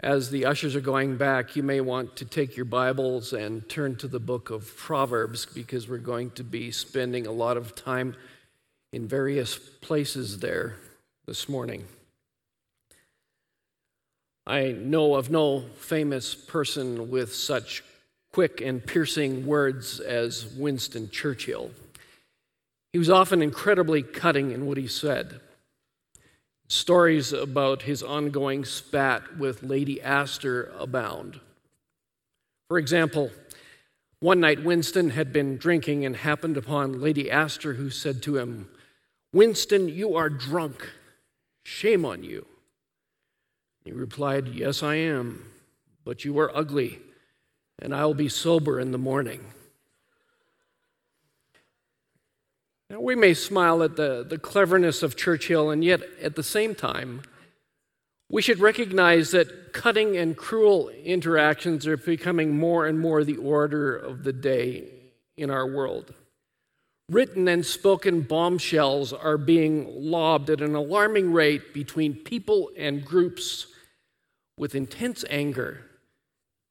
As the ushers are going back, you may want to take your Bibles and turn to the book of Proverbs because we're going to be spending a lot of time in various places there this morning. I know of no famous person with such quick and piercing words as Winston Churchill. He was often incredibly cutting in what he said. Stories about his ongoing spat with Lady Astor abound. For example, one night Winston had been drinking and happened upon Lady Astor, who said to him, Winston, you are drunk. Shame on you. He replied, Yes, I am, but you are ugly, and I'll be sober in the morning. Now, we may smile at the, the cleverness of Churchill, and yet at the same time, we should recognize that cutting and cruel interactions are becoming more and more the order of the day in our world. Written and spoken bombshells are being lobbed at an alarming rate between people and groups with intense anger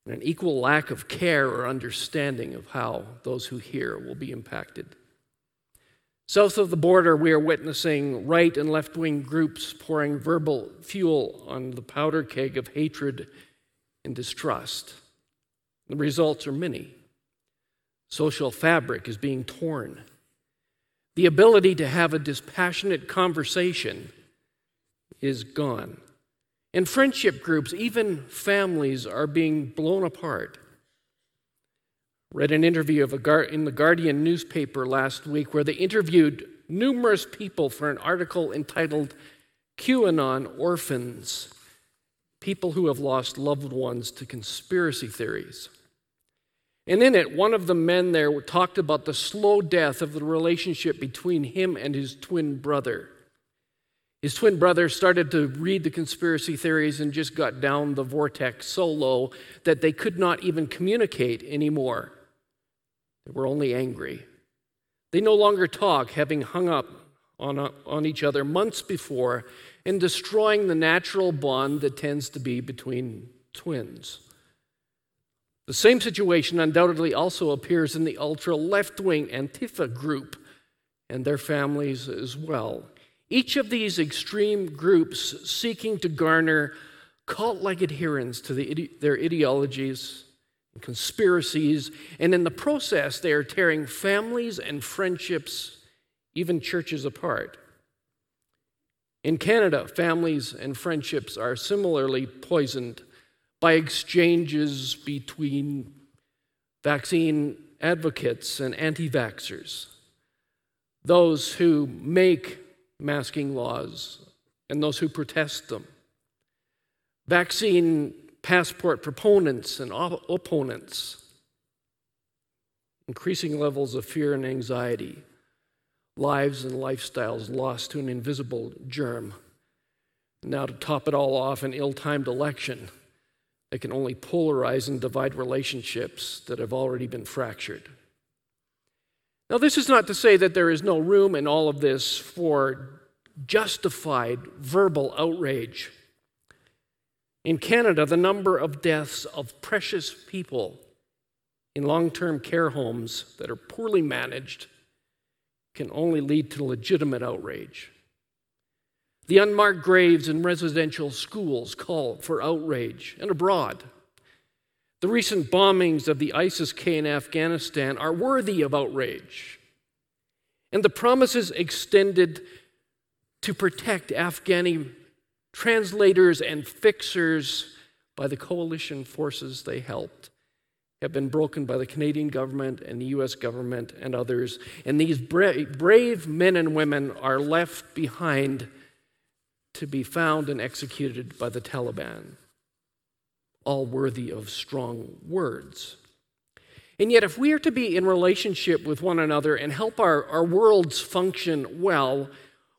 and an equal lack of care or understanding of how those who hear will be impacted. South of the border, we are witnessing right and left wing groups pouring verbal fuel on the powder keg of hatred and distrust. The results are many. Social fabric is being torn. The ability to have a dispassionate conversation is gone. And friendship groups, even families, are being blown apart. Read an interview of a in the Guardian newspaper last week where they interviewed numerous people for an article entitled QAnon Orphans People Who Have Lost Loved Ones to Conspiracy Theories. And in it, one of the men there talked about the slow death of the relationship between him and his twin brother. His twin brother started to read the conspiracy theories and just got down the vortex so low that they could not even communicate anymore. Were only angry. They no longer talk, having hung up on, on each other months before and destroying the natural bond that tends to be between twins. The same situation undoubtedly also appears in the ultra left wing Antifa group and their families as well. Each of these extreme groups seeking to garner cult like adherence to the, their ideologies conspiracies, and in the process, they are tearing families and friendships, even churches, apart. In Canada, families and friendships are similarly poisoned by exchanges between vaccine advocates and anti vaxxers, those who make masking laws and those who protest them, vaccine passport proponents and op- opponents, increasing levels of fear and anxiety, lives and lifestyles lost to an invisible germ. Now, to top it all off, an ill timed election that can only polarize and divide relationships that have already been fractured. Now, this is not to say that there is no room in all of this for justified verbal outrage. In Canada, the number of deaths of precious people in long term care homes that are poorly managed can only lead to legitimate outrage. The unmarked graves in residential schools call for outrage and abroad. The recent bombings of the ISIS K in Afghanistan are worthy of outrage. And the promises extended to protect Afghani translators and fixers by the coalition forces they helped have been broken by the Canadian government and the US government and others. And these brave men and women are left behind to be found and executed by the Taliban all worthy of strong words. And yet, if we are to be in relationship with one another and help our, our worlds function well,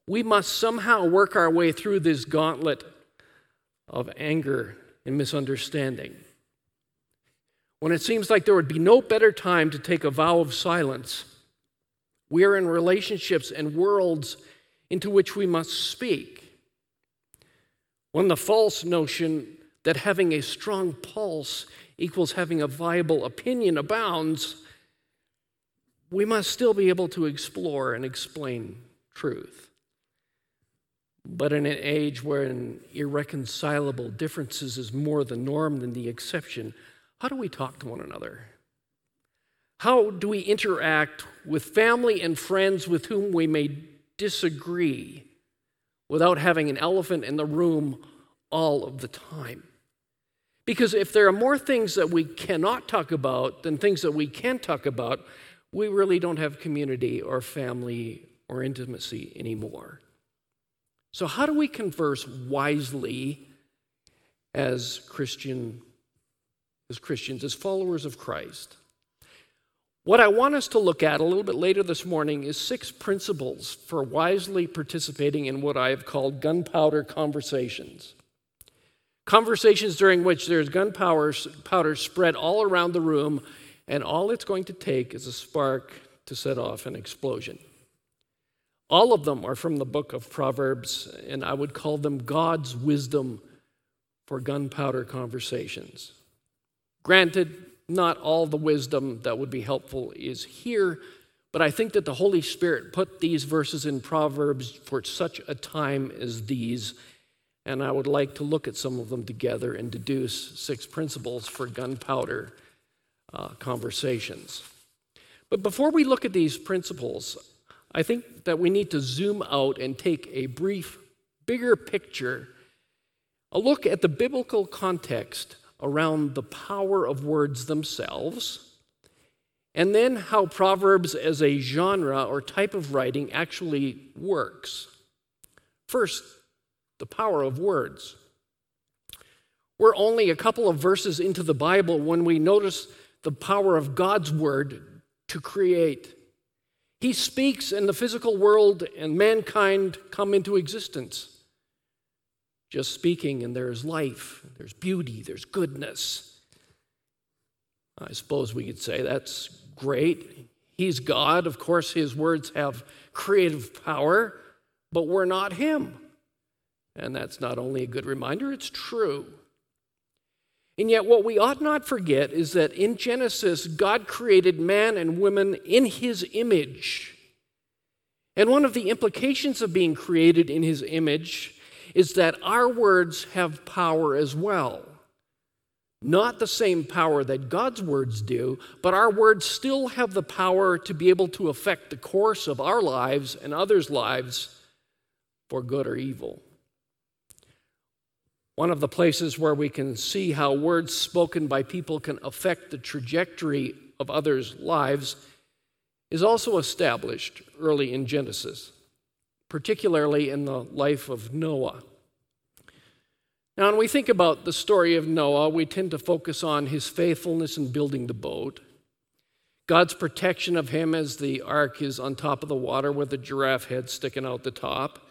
we must somehow work our way through this gauntlet of anger and misunderstanding. When it seems like there would be no better time to take a vow of silence, we are in relationships and worlds into which we must speak. When the false notion that having a strong pulse equals having a viable opinion abounds, we must still be able to explore and explain truth. But in an age wherein irreconcilable differences is more the norm than the exception, how do we talk to one another? How do we interact with family and friends with whom we may disagree without having an elephant in the room all of the time? Because if there are more things that we cannot talk about than things that we can talk about, we really don't have community or family or intimacy anymore. So, how do we converse wisely as Christian as Christians, as followers of Christ? What I want us to look at a little bit later this morning is six principles for wisely participating in what I have called gunpowder conversations. Conversations during which there's gunpowder powder spread all around the room, and all it's going to take is a spark to set off an explosion. All of them are from the book of Proverbs, and I would call them God's wisdom for gunpowder conversations. Granted, not all the wisdom that would be helpful is here, but I think that the Holy Spirit put these verses in Proverbs for such a time as these and I would like to look at some of them together and deduce six principles for gunpowder uh, conversations. But before we look at these principles, I think that we need to zoom out and take a brief, bigger picture, a look at the biblical context around the power of words themselves, and then how Proverbs as a genre or type of writing actually works. First, the power of words. We're only a couple of verses into the Bible when we notice the power of God's word to create. He speaks, and the physical world and mankind come into existence. Just speaking, and there's life, there's beauty, there's goodness. I suppose we could say that's great. He's God. Of course, his words have creative power, but we're not him. And that's not only a good reminder, it's true. And yet, what we ought not forget is that in Genesis, God created man and woman in his image. And one of the implications of being created in his image is that our words have power as well. Not the same power that God's words do, but our words still have the power to be able to affect the course of our lives and others' lives for good or evil. One of the places where we can see how words spoken by people can affect the trajectory of others' lives is also established early in Genesis, particularly in the life of Noah. Now, when we think about the story of Noah, we tend to focus on his faithfulness in building the boat, God's protection of him as the ark is on top of the water with the giraffe head sticking out the top,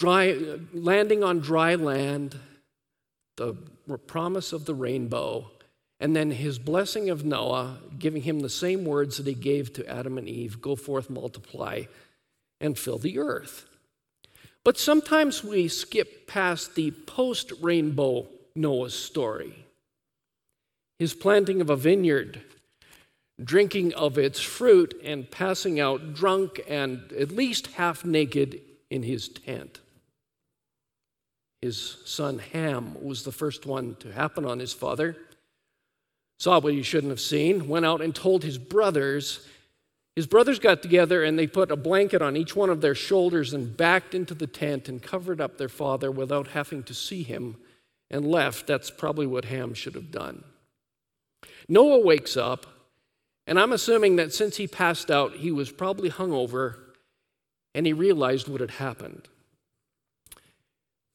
dry, landing on dry land, the promise of the rainbow, and then his blessing of Noah, giving him the same words that he gave to Adam and Eve go forth, multiply, and fill the earth. But sometimes we skip past the post rainbow Noah's story. His planting of a vineyard, drinking of its fruit, and passing out drunk and at least half naked in his tent. His son Ham was the first one to happen on his father. Saw what he shouldn't have seen, went out and told his brothers. His brothers got together and they put a blanket on each one of their shoulders and backed into the tent and covered up their father without having to see him and left. That's probably what Ham should have done. Noah wakes up, and I'm assuming that since he passed out, he was probably hungover and he realized what had happened.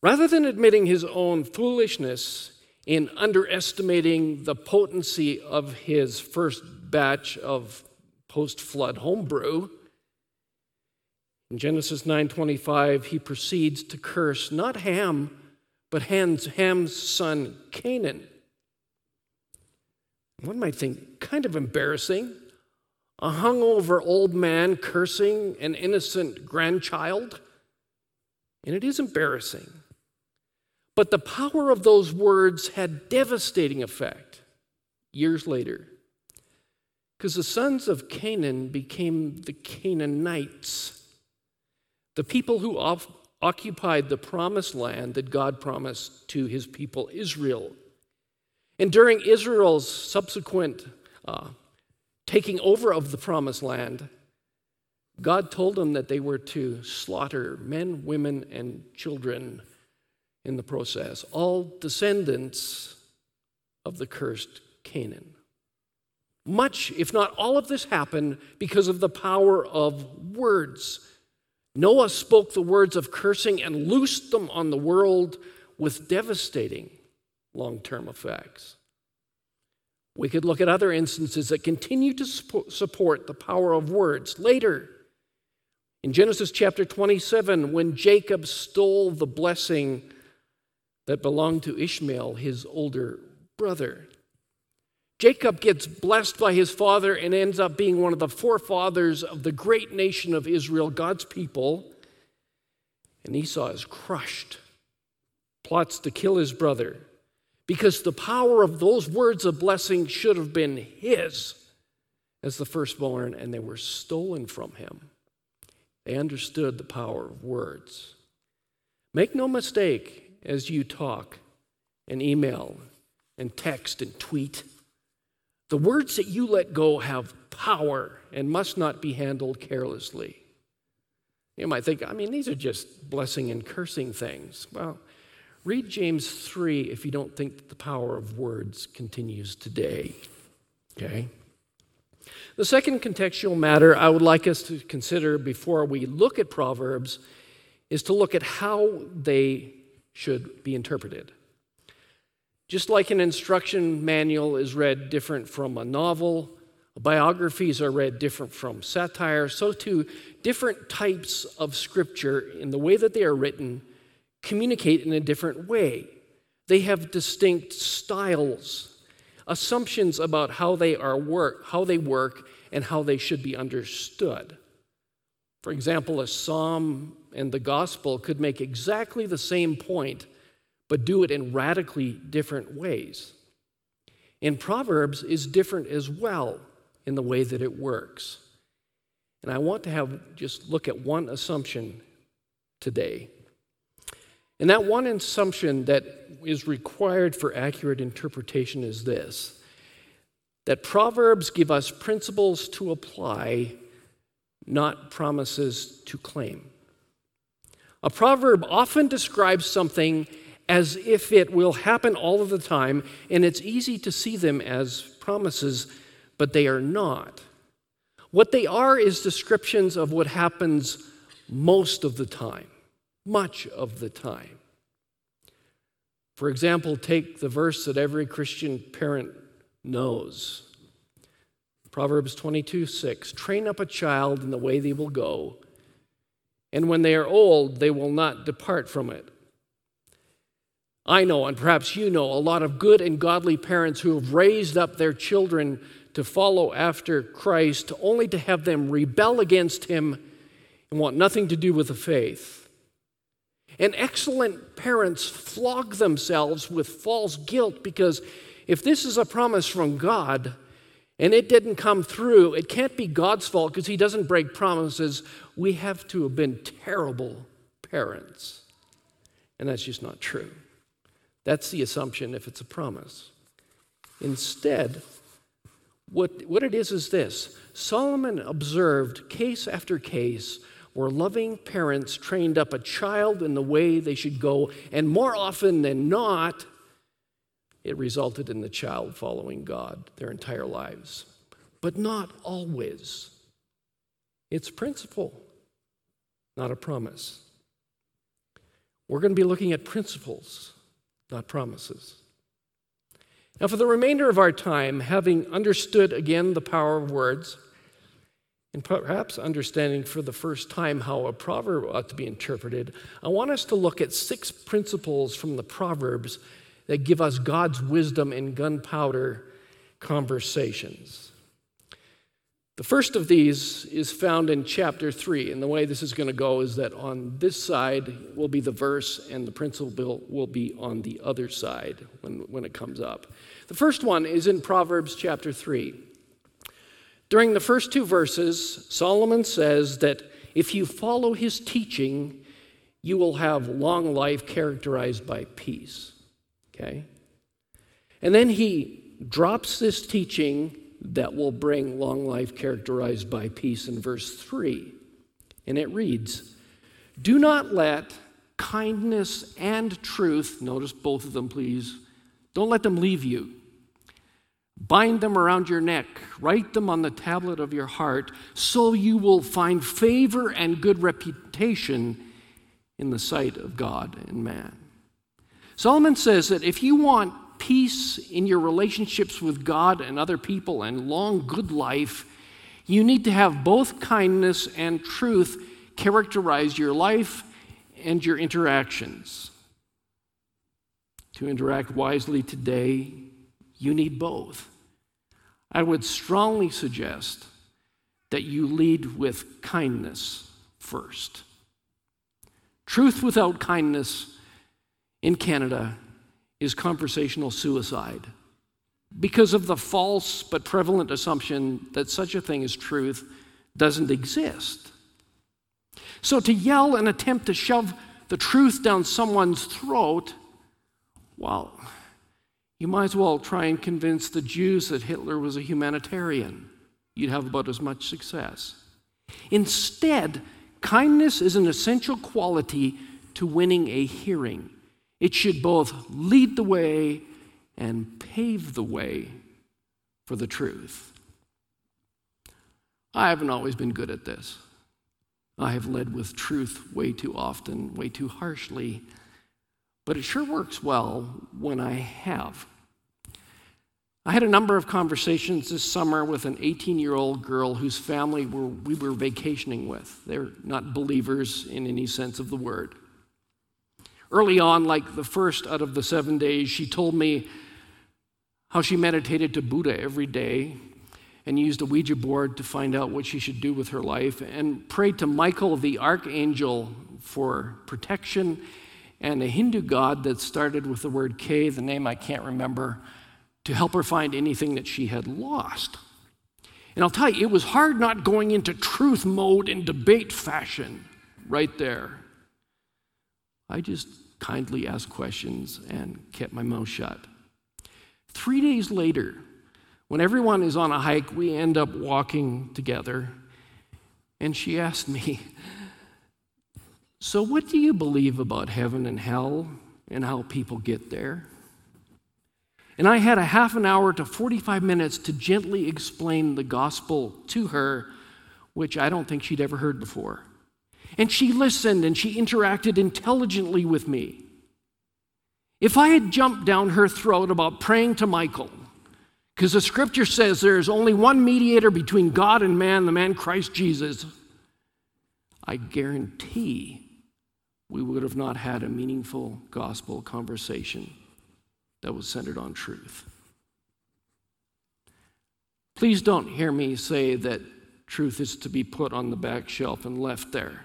Rather than admitting his own foolishness, in underestimating the potency of his first batch of post flood homebrew. In Genesis 9:25 he proceeds to curse not Ham but Ham's, Ham's son Canaan. One might think kind of embarrassing. A hungover old man cursing an innocent grandchild. And it is embarrassing. But the power of those words had devastating effect years later. Because the sons of Canaan became the Canaanites, the people who occupied the promised land that God promised to his people Israel. And during Israel's subsequent uh, taking over of the promised land, God told them that they were to slaughter men, women, and children in the process, all descendants of the cursed Canaan. Much, if not all of this, happened because of the power of words. Noah spoke the words of cursing and loosed them on the world with devastating long term effects. We could look at other instances that continue to support the power of words. Later, in Genesis chapter 27, when Jacob stole the blessing that belonged to Ishmael, his older brother, Jacob gets blessed by his father and ends up being one of the forefathers of the great nation of Israel, God's people. And Esau is crushed, plots to kill his brother because the power of those words of blessing should have been his as the firstborn, and they were stolen from him. They understood the power of words. Make no mistake as you talk and email and text and tweet the words that you let go have power and must not be handled carelessly. You might think, I mean, these are just blessing and cursing things. Well, read James 3 if you don't think that the power of words continues today. Okay? The second contextual matter I would like us to consider before we look at Proverbs is to look at how they should be interpreted. Just like an instruction manual is read different from a novel, biographies are read different from satire, so too different types of scripture in the way that they are written communicate in a different way. They have distinct styles, assumptions about how they are work, how they work and how they should be understood. For example, a psalm and the gospel could make exactly the same point but do it in radically different ways. And Proverbs is different as well in the way that it works. And I want to have just look at one assumption today. And that one assumption that is required for accurate interpretation is this that Proverbs give us principles to apply, not promises to claim. A proverb often describes something as if it will happen all of the time, and it's easy to see them as promises, but they are not. What they are is descriptions of what happens most of the time, much of the time. For example, take the verse that every Christian parent knows Proverbs 22 6 Train up a child in the way they will go, and when they are old, they will not depart from it. I know, and perhaps you know, a lot of good and godly parents who have raised up their children to follow after Christ only to have them rebel against Him and want nothing to do with the faith. And excellent parents flog themselves with false guilt because if this is a promise from God and it didn't come through, it can't be God's fault because He doesn't break promises. We have to have been terrible parents. And that's just not true. That's the assumption if it's a promise. Instead, what, what it is is this Solomon observed case after case where loving parents trained up a child in the way they should go, and more often than not, it resulted in the child following God their entire lives. But not always. It's principle, not a promise. We're going to be looking at principles not promises. Now, for the remainder of our time, having understood again the power of words, and perhaps understanding for the first time how a proverb ought to be interpreted, I want us to look at six principles from the Proverbs that give us God's wisdom in gunpowder conversations. The first of these is found in chapter 3, and the way this is going to go is that on this side will be the verse, and the principle will be on the other side when, when it comes up. The first one is in Proverbs chapter 3. During the first two verses, Solomon says that if you follow his teaching, you will have long life characterized by peace. Okay? And then he drops this teaching that will bring long life characterized by peace in verse 3. And it reads Do not let kindness and truth, notice both of them, please, don't let them leave you. Bind them around your neck, write them on the tablet of your heart, so you will find favor and good reputation in the sight of God and man. Solomon says that if you want peace in your relationships with God and other people and long, good life, you need to have both kindness and truth characterize your life and your interactions. To interact wisely today, you need both. I would strongly suggest that you lead with kindness first. Truth without kindness in Canada is conversational suicide because of the false but prevalent assumption that such a thing as truth doesn't exist. So to yell and attempt to shove the truth down someone's throat, well, you might as well try and convince the Jews that Hitler was a humanitarian. You'd have about as much success. Instead, kindness is an essential quality to winning a hearing. It should both lead the way and pave the way for the truth. I haven't always been good at this. I have led with truth way too often, way too harshly, but it sure works well when I have. I had a number of conversations this summer with an 18 year old girl whose family we were vacationing with. They're not believers in any sense of the word. Early on, like the first out of the seven days, she told me how she meditated to Buddha every day and used a Ouija board to find out what she should do with her life and prayed to Michael the archangel for protection and a Hindu god that started with the word K, the name I can't remember, to help her find anything that she had lost. And I'll tell you, it was hard not going into truth mode in debate fashion right there. I just kindly asked questions and kept my mouth shut. Three days later, when everyone is on a hike, we end up walking together, and she asked me, So, what do you believe about heaven and hell and how people get there? And I had a half an hour to 45 minutes to gently explain the gospel to her, which I don't think she'd ever heard before. And she listened and she interacted intelligently with me. If I had jumped down her throat about praying to Michael, because the scripture says there is only one mediator between God and man, the man Christ Jesus, I guarantee we would have not had a meaningful gospel conversation that was centered on truth. Please don't hear me say that truth is to be put on the back shelf and left there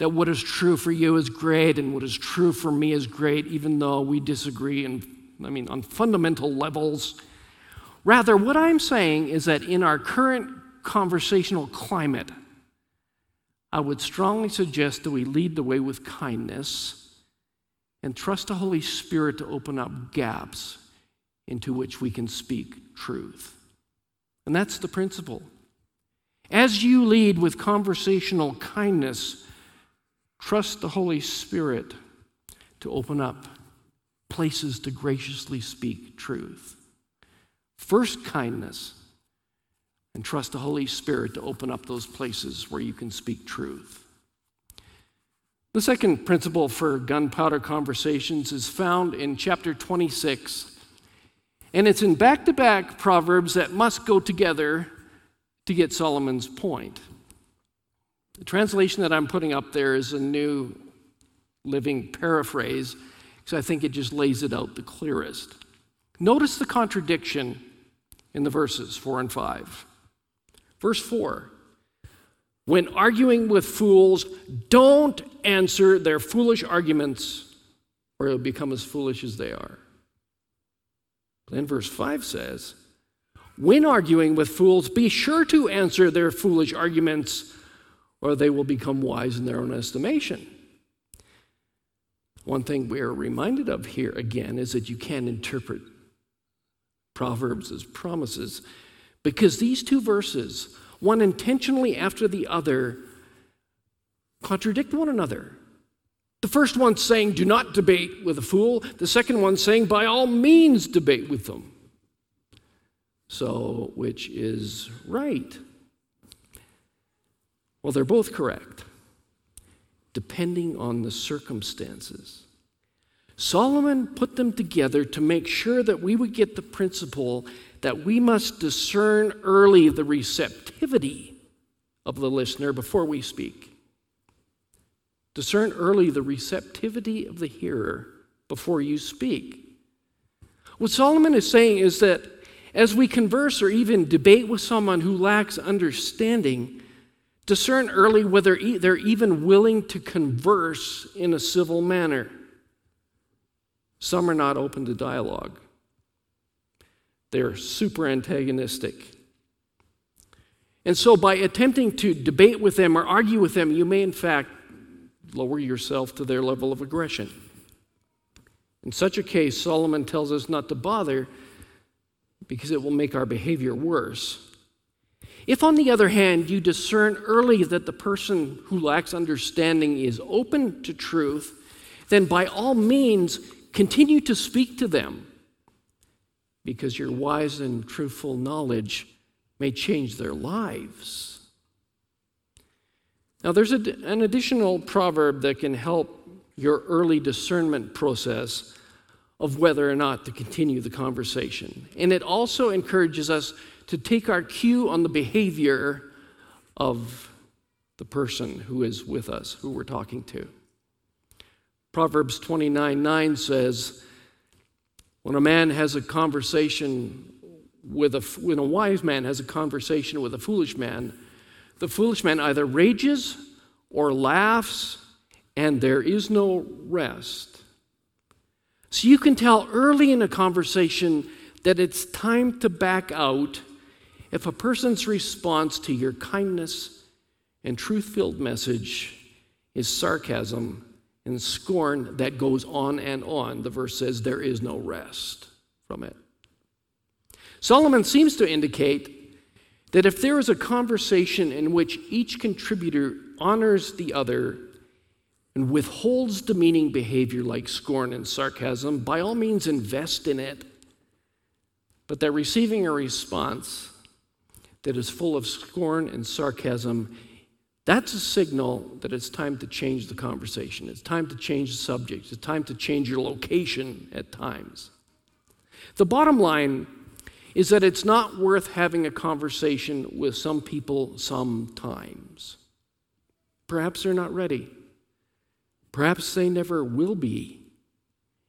that what is true for you is great and what is true for me is great, even though we disagree and I mean on fundamental levels. Rather, what I'm saying is that in our current conversational climate, I would strongly suggest that we lead the way with kindness and trust the Holy Spirit to open up gaps into which we can speak truth. And that's the principle. As you lead with conversational kindness, Trust the Holy Spirit to open up places to graciously speak truth. First, kindness, and trust the Holy Spirit to open up those places where you can speak truth. The second principle for gunpowder conversations is found in chapter 26 And it's in back to back proverbs that must go together to get Solomon's point. The translation that I'm putting up there is a new living paraphrase because I think it just lays it out the clearest. Notice the contradiction in the verses 4 and 5. Verse 4 When arguing with fools, don't answer their foolish arguments, or you'll become as foolish as they are. Then verse 5 says, When arguing with fools, be sure to answer their foolish arguments, or they will become wise in their own estimation. One thing we are reminded of here again is that you can't interpret Proverbs as promises because these two verses, one intentionally after the other, contradict one another. The first one saying, Do not debate with a fool. The second one saying, By all means, debate with them. So, which is right? Well, they're both correct, depending on the circumstances. Solomon put them together to make sure that we would get the principle that we must discern early the receptivity of the listener before we speak. Discern early the receptivity of the hearer before you speak. What Solomon is saying is that as we converse or even debate with someone who lacks understanding, discern early whether they're even willing to converse in a civil manner. Some are not open to dialogue, they're super antagonistic. And so, by attempting to debate with them or argue with them, you may in fact lower yourself to their level of aggression. In such a case, Solomon tells us not to bother because it will make our behavior worse. If, on the other hand, you discern early that the person who lacks understanding is open to truth, then by all means continue to speak to them because your wise and truthful knowledge may change their lives. Now, there's a, an additional proverb that can help your early discernment process of whether or not to continue the conversation. And it also encourages us to take our cue on the behavior of the person who is with us, who we're talking to. Proverbs 29 9 says, When a man has a conversation with a, when a wise man has a conversation with a foolish man, the foolish man either rages or laughs, and there is no rest. So you can tell early in a conversation that it's time to back out if a person's response to your kindness and truth filled message is sarcasm and scorn that goes on and on. The verse says there is no rest from it. Solomon seems to indicate that if there is a conversation in which each contributor honors the other and withholds demeaning behavior like scorn and sarcasm, by all means invest in it. But that receiving a response that is full of scorn and sarcasm, that's a signal that it's time to change the conversation. It's time to change the subject. It's time to change your location at times. The bottom line is that it's not worth having a conversation with some people sometimes. Perhaps they're not ready. Perhaps they never will be.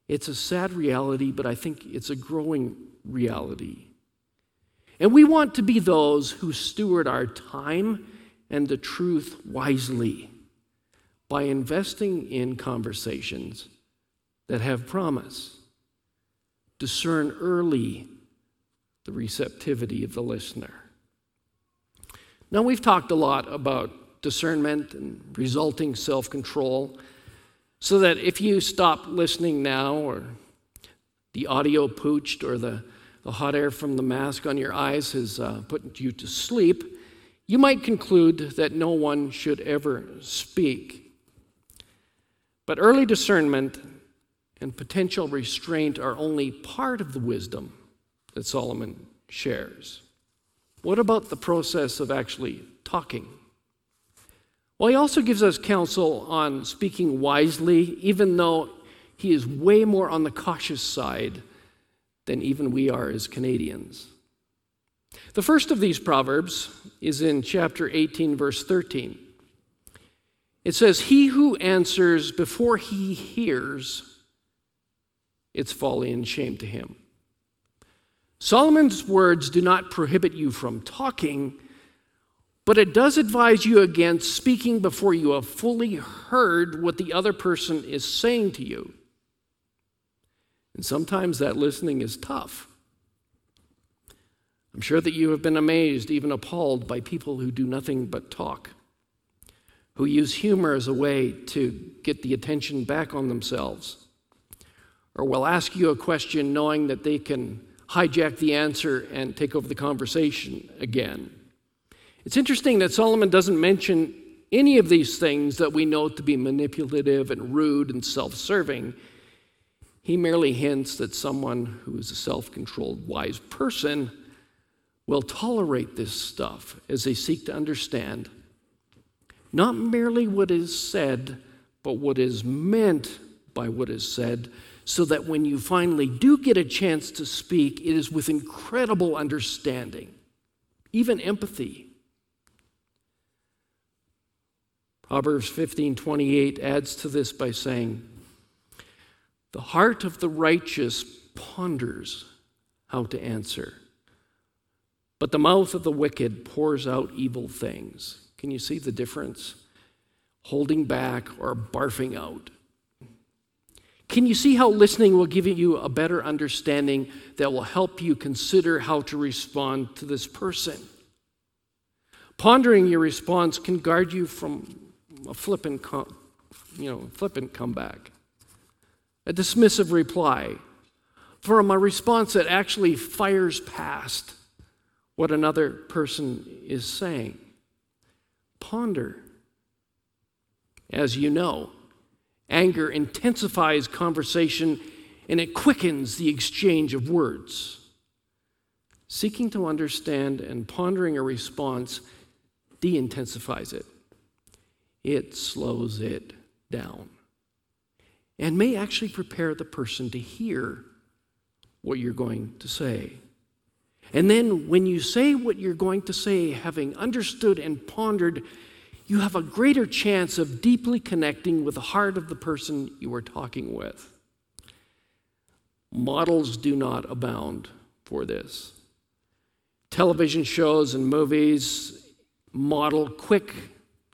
It's a sad reality, but I think it's a growing reality. And we want to be those who steward our time and the truth wisely by investing in conversations that have promise. Discern early the receptivity of the listener. Now, we've talked a lot about discernment and resulting self control, so that if you stop listening now, or the audio pooched, or the, the hot air from the mask on your eyes has uh, put you to sleep, you might conclude that no one should ever speak. But early discernment and potential restraint are only part of the wisdom that Solomon shares. What about the process of actually talking? Well, he also gives us counsel on speaking wisely, even though he is way more on the cautious side than even we are as Canadians. The first of these proverbs is in chapter 18, verse 13. It says, He who answers before he hears, it's folly and shame to him. Solomon's words do not prohibit you from talking, but it does advise you against speaking before you have fully heard what the other person is saying to you. And sometimes that listening is tough. I'm sure that you have been amazed, even appalled, by people who do nothing but talk, who use humor as a way to get the attention back on themselves, or will ask you a question knowing that they can hijack the answer and take over the conversation again. It's interesting that Solomon doesn't mention any of these things that we know to be manipulative and rude and self serving. He merely hints that someone who is a self controlled, wise person will tolerate this stuff as they seek to understand not merely what is said, but what is meant by what is said, so that when you finally do get a chance to speak, it is with incredible understanding, even empathy. Proverbs 15:28 adds to this by saying, "The heart of the righteous ponders how to answer, but the mouth of the wicked pours out evil things. Can you see the difference? Holding back or barfing out. Can you see how listening will give you a better understanding that will help you consider how to respond to this person? Pondering your response can guard you from a flippant, you know, flippant comeback, a dismissive reply, from a response that actually fires past what another person is saying. Ponder. As you know, anger intensifies conversation and it quickens the exchange of words. Seeking to understand and pondering a response de intensifies it, it slows it down, and may actually prepare the person to hear what you're going to say. And then when you say what you're going to say, having understood and pondered, you have a greater chance of deeply connecting with the heart of the person you are talking with. Models do not abound for this. Television shows and movies model quick,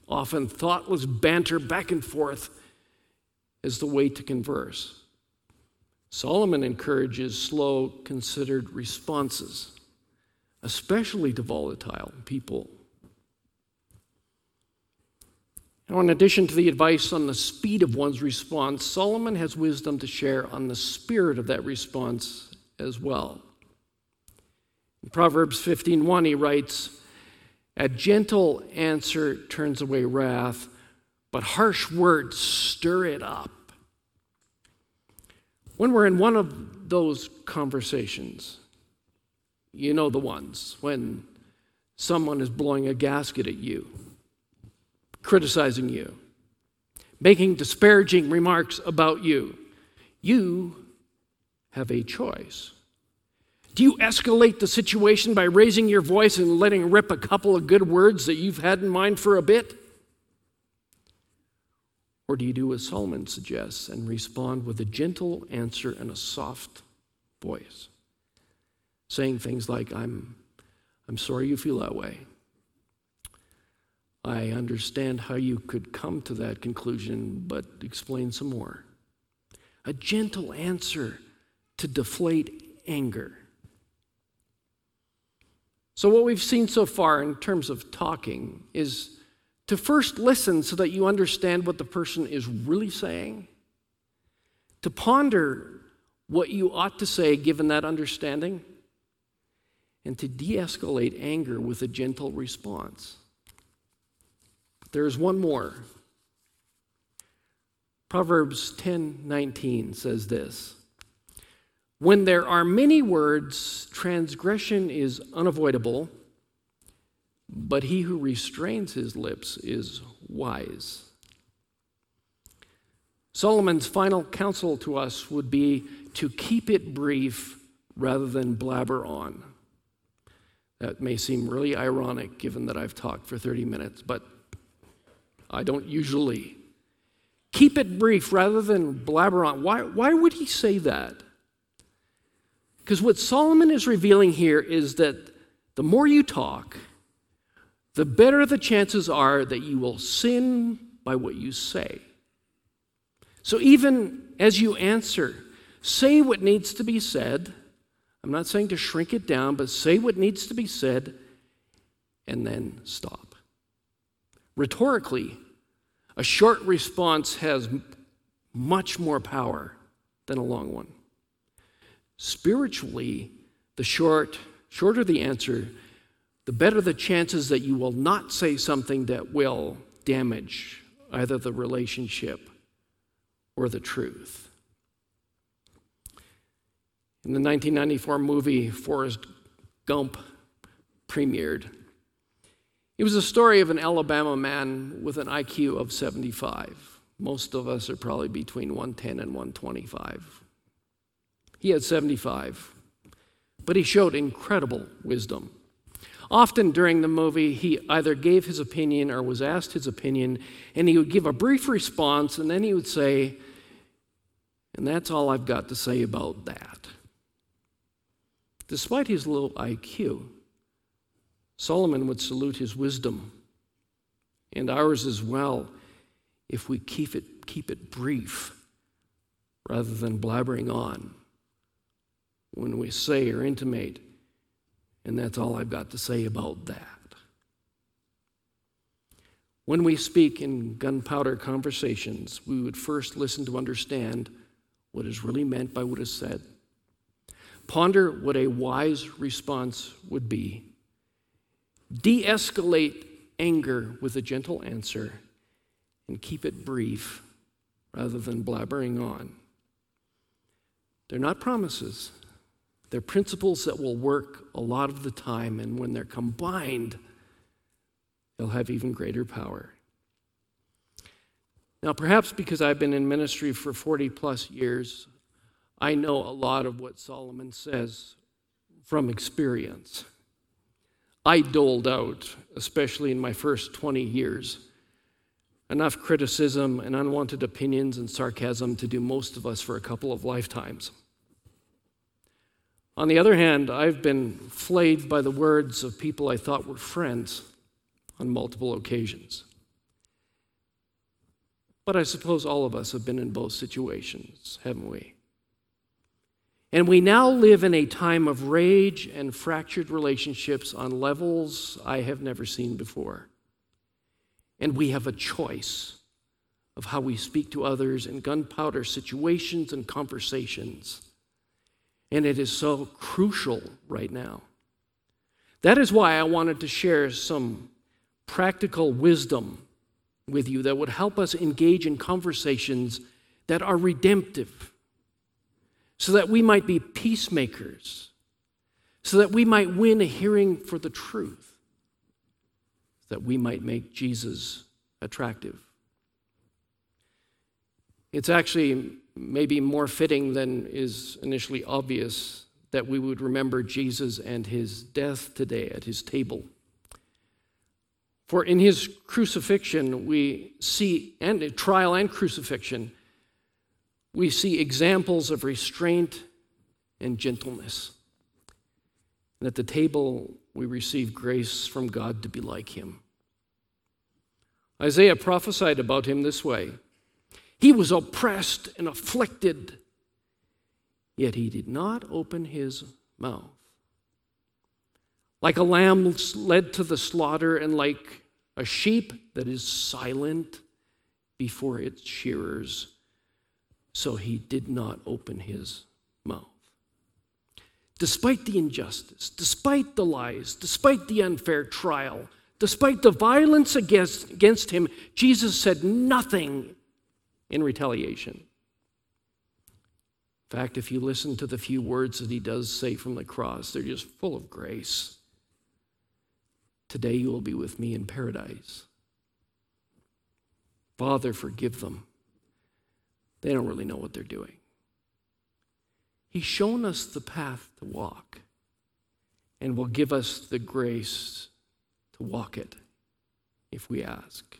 often thoughtless banter back and forth as the way to converse. Solomon encourages slow, considered responses especially to volatile people. Now, in addition to the advice on the speed of one's response, Solomon has wisdom to share on the spirit of that response as well. In Proverbs 15:1 he writes, "A gentle answer turns away wrath, but harsh words stir it up." When we're in one of those conversations, you know the ones when someone is blowing a gasket at you, criticizing you, making disparaging remarks about you. You have a choice. Do you escalate the situation by raising your voice and letting rip a couple of good words that you've had in mind for a bit? Or do you do as Solomon suggests and respond with a gentle answer and a soft voice? saying things like, I'm, I'm sorry you feel that way. I understand how you could come to that conclusion, but explain some more. A gentle answer to deflate anger. So, what we've seen so far in terms of talking is to first listen so that you understand what the person is really saying, to ponder what you ought to say given that understanding and to de escalate anger with a gentle response. There's one more. Proverbs 10:19 says this. When there are many words, transgression is unavoidable, but he who restrains his lips is wise. Solomon's final counsel to us would be to keep it brief rather than blabber on. That may seem really ironic given that I've talked for 30 minutes, but I don't usually. Keep it brief rather than blabber on. Why, why would he say that? Because what Solomon is revealing here is that the more you talk, the better the chances are that you will sin by what you say. So even as you answer, say what needs to be said. I'm not saying to shrink it down, but say what needs to be said and then stop. Rhetorically, a short response has much more power than a long one. Spiritually, the short, shorter the answer, the better the chances that you will not say something that will damage either the relationship or the truth. In the 1994 movie Forrest Gump premiered, it was a story of an Alabama man with an IQ of 75. Most of us are probably between 110 and 125. He had 75, but he showed incredible wisdom. Often during the movie, he either gave his opinion or was asked his opinion, and he would give a brief response, and then he would say, And that's all I've got to say about that. Despite his low IQ, Solomon would salute his wisdom, and ours as well, if we keep it, keep it brief rather than blabbering on when we say or intimate and that's all I've got to say about that. When we speak in gunpowder conversations, we would first listen to understand what is really meant by what is said. Ponder what a wise response would be. De escalate anger with a gentle answer and keep it brief rather than blabbering on. They're not promises, they're principles that will work a lot of the time, and when they're combined, they'll have even greater power. Now, perhaps because I've been in ministry for 40 plus years, I know a lot of what Solomon says from experience. I doled out, especially in my first 20 years, enough criticism and unwanted opinions and sarcasm to do most of us for a couple of lifetimes. On the other hand, I've been flayed by the words of people I thought were friends on multiple occasions. But I suppose all of us have been in both situations, haven't we? And we now live in a time of rage and fractured relationships on levels I have never seen before. And we have a choice of how we speak to others in gunpowder situations and conversations. And it is so crucial right now. That is why I wanted to share some practical wisdom with you that would help us engage in conversations that are redemptive, so that we might be peacemakers, so that we might win a hearing for the truth, that we might make Jesus attractive. It's actually maybe more fitting than is initially obvious that we would remember Jesus and his death today at his table. For in his crucifixion, we see, and trial and crucifixion, we see examples of restraint and gentleness. And at the table, we receive grace from God to be like him. Isaiah prophesied about him this way he was oppressed and afflicted, yet he did not open his mouth. Like a lamb led to the slaughter, and like a sheep that is silent before its shearers, so he did not open his mouth. Despite the injustice, despite the lies, despite the unfair trial, despite the violence against, against him, Jesus said nothing in retaliation. In fact, if you listen to the few words that he does say from the cross, they're just full of grace. Today you will be with me in paradise. Father, forgive them. They don't really know what they're doing. He's shown us the path to walk and will give us the grace to walk it if we ask.